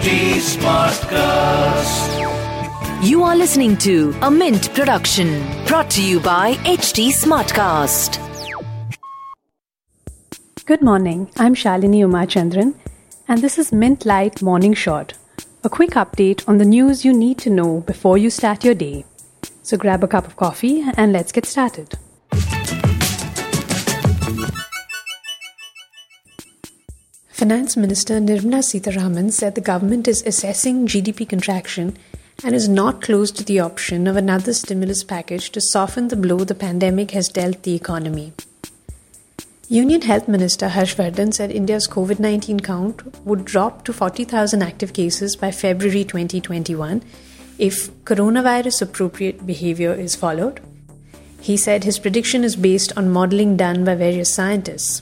HT Smartcast. You are listening to a Mint production brought to you by HT Smartcast. Good morning. I'm Shalini Umachandran, and this is Mint Light Morning Shot. a quick update on the news you need to know before you start your day. So grab a cup of coffee and let's get started. Finance Minister Nirmala Sitharaman said the government is assessing GDP contraction and is not close to the option of another stimulus package to soften the blow the pandemic has dealt the economy. Union Health Minister Harshvardhan said India's COVID 19 count would drop to 40,000 active cases by February 2021 if coronavirus appropriate behavior is followed. He said his prediction is based on modeling done by various scientists.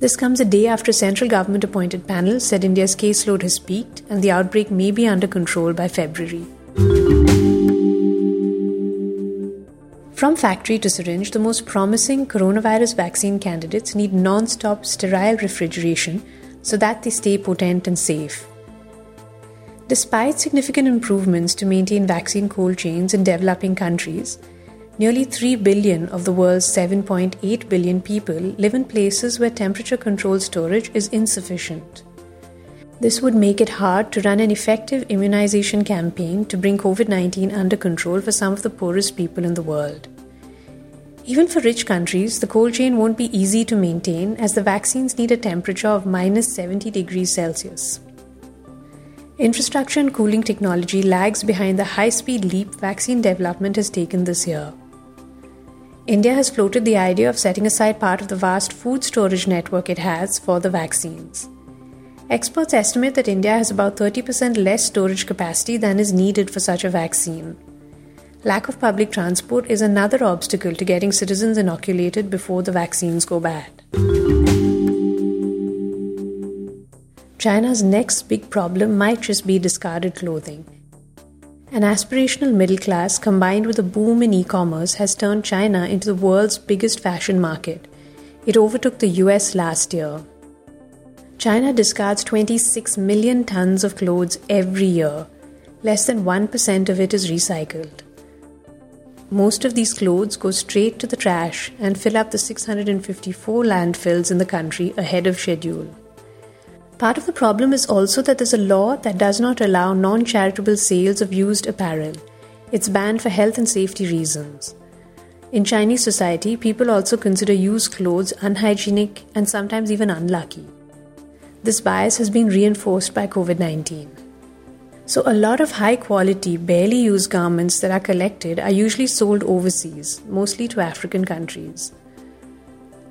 This comes a day after a central government appointed panel said India's caseload has peaked and the outbreak may be under control by February. From factory to syringe, the most promising coronavirus vaccine candidates need non stop sterile refrigeration so that they stay potent and safe. Despite significant improvements to maintain vaccine cold chains in developing countries, Nearly 3 billion of the world's 7.8 billion people live in places where temperature controlled storage is insufficient. This would make it hard to run an effective immunization campaign to bring COVID 19 under control for some of the poorest people in the world. Even for rich countries, the cold chain won't be easy to maintain as the vaccines need a temperature of minus 70 degrees Celsius. Infrastructure and cooling technology lags behind the high speed leap vaccine development has taken this year. India has floated the idea of setting aside part of the vast food storage network it has for the vaccines. Experts estimate that India has about 30% less storage capacity than is needed for such a vaccine. Lack of public transport is another obstacle to getting citizens inoculated before the vaccines go bad. China's next big problem might just be discarded clothing. An aspirational middle class combined with a boom in e commerce has turned China into the world's biggest fashion market. It overtook the US last year. China discards 26 million tons of clothes every year. Less than 1% of it is recycled. Most of these clothes go straight to the trash and fill up the 654 landfills in the country ahead of schedule. Part of the problem is also that there's a law that does not allow non charitable sales of used apparel. It's banned for health and safety reasons. In Chinese society, people also consider used clothes unhygienic and sometimes even unlucky. This bias has been reinforced by COVID 19. So, a lot of high quality, barely used garments that are collected are usually sold overseas, mostly to African countries.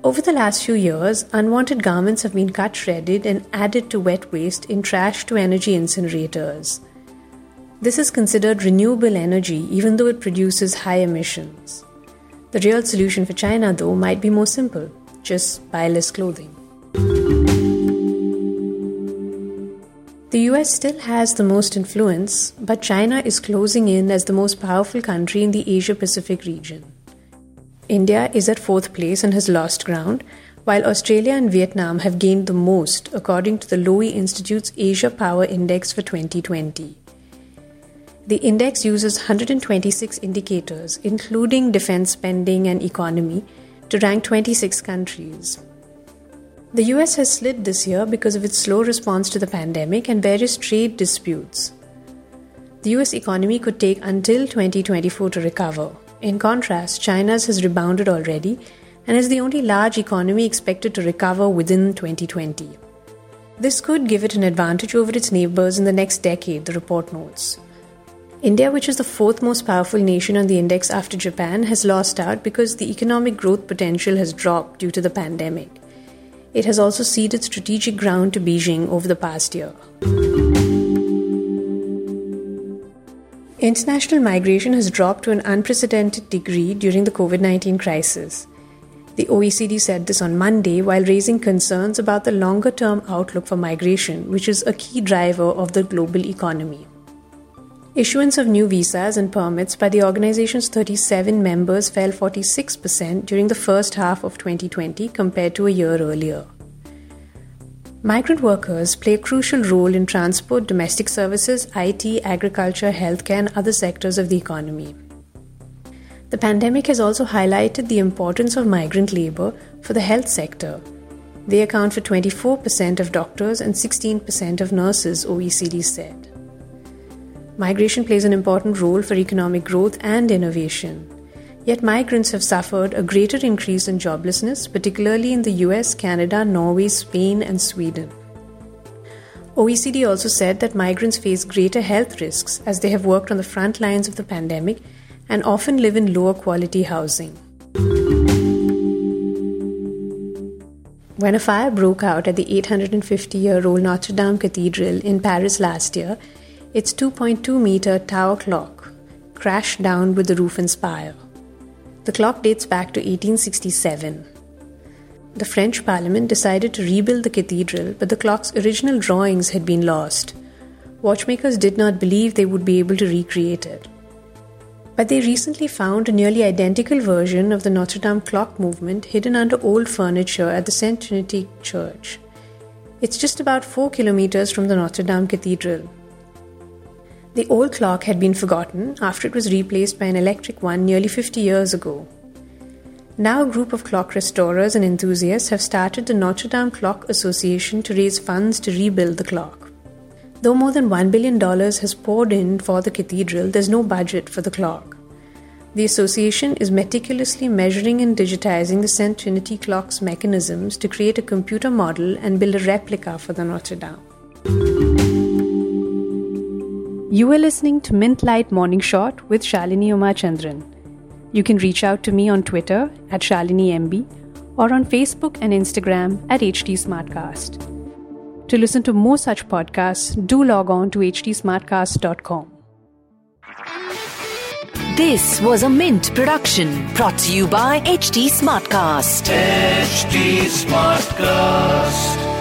Over the last few years, unwanted garments have been cut, shredded, and added to wet waste in trash to energy incinerators. This is considered renewable energy even though it produces high emissions. The real solution for China, though, might be more simple just buy less clothing. The US still has the most influence, but China is closing in as the most powerful country in the Asia Pacific region. India is at fourth place and has lost ground, while Australia and Vietnam have gained the most, according to the Lowy Institute's Asia Power Index for 2020. The index uses 126 indicators, including defense spending and economy, to rank 26 countries. The US has slid this year because of its slow response to the pandemic and various trade disputes. The US economy could take until 2024 to recover. In contrast, China's has rebounded already and is the only large economy expected to recover within 2020. This could give it an advantage over its neighbors in the next decade, the report notes. India, which is the fourth most powerful nation on the index after Japan, has lost out because the economic growth potential has dropped due to the pandemic. It has also ceded strategic ground to Beijing over the past year. International migration has dropped to an unprecedented degree during the COVID 19 crisis. The OECD said this on Monday while raising concerns about the longer term outlook for migration, which is a key driver of the global economy. Issuance of new visas and permits by the organization's 37 members fell 46% during the first half of 2020 compared to a year earlier. Migrant workers play a crucial role in transport, domestic services, IT, agriculture, healthcare, and other sectors of the economy. The pandemic has also highlighted the importance of migrant labor for the health sector. They account for 24% of doctors and 16% of nurses, OECD said. Migration plays an important role for economic growth and innovation. Yet migrants have suffered a greater increase in joblessness, particularly in the US, Canada, Norway, Spain, and Sweden. OECD also said that migrants face greater health risks as they have worked on the front lines of the pandemic and often live in lower quality housing. When a fire broke out at the 850 year old Notre Dame Cathedral in Paris last year, its 2.2 meter tower clock crashed down with the roof and spire. The clock dates back to 1867. The French Parliament decided to rebuild the cathedral, but the clock's original drawings had been lost. Watchmakers did not believe they would be able to recreate it. But they recently found a nearly identical version of the Notre Dame clock movement hidden under old furniture at the Saint Trinity Church. It's just about 4 kilometers from the Notre Dame Cathedral. The old clock had been forgotten after it was replaced by an electric one nearly 50 years ago. Now, a group of clock restorers and enthusiasts have started the Notre Dame Clock Association to raise funds to rebuild the clock. Though more than $1 billion has poured in for the cathedral, there's no budget for the clock. The association is meticulously measuring and digitizing the St. Trinity clock's mechanisms to create a computer model and build a replica for the Notre Dame. You are listening to Mint Light Morning Shot with Shalini Chandran. You can reach out to me on Twitter at ShaliniMB or on Facebook and Instagram at HT Smartcast. To listen to more such podcasts, do log on to htsmartcast.com. This was a Mint production brought to you by HT Smartcast. HT Smartcast.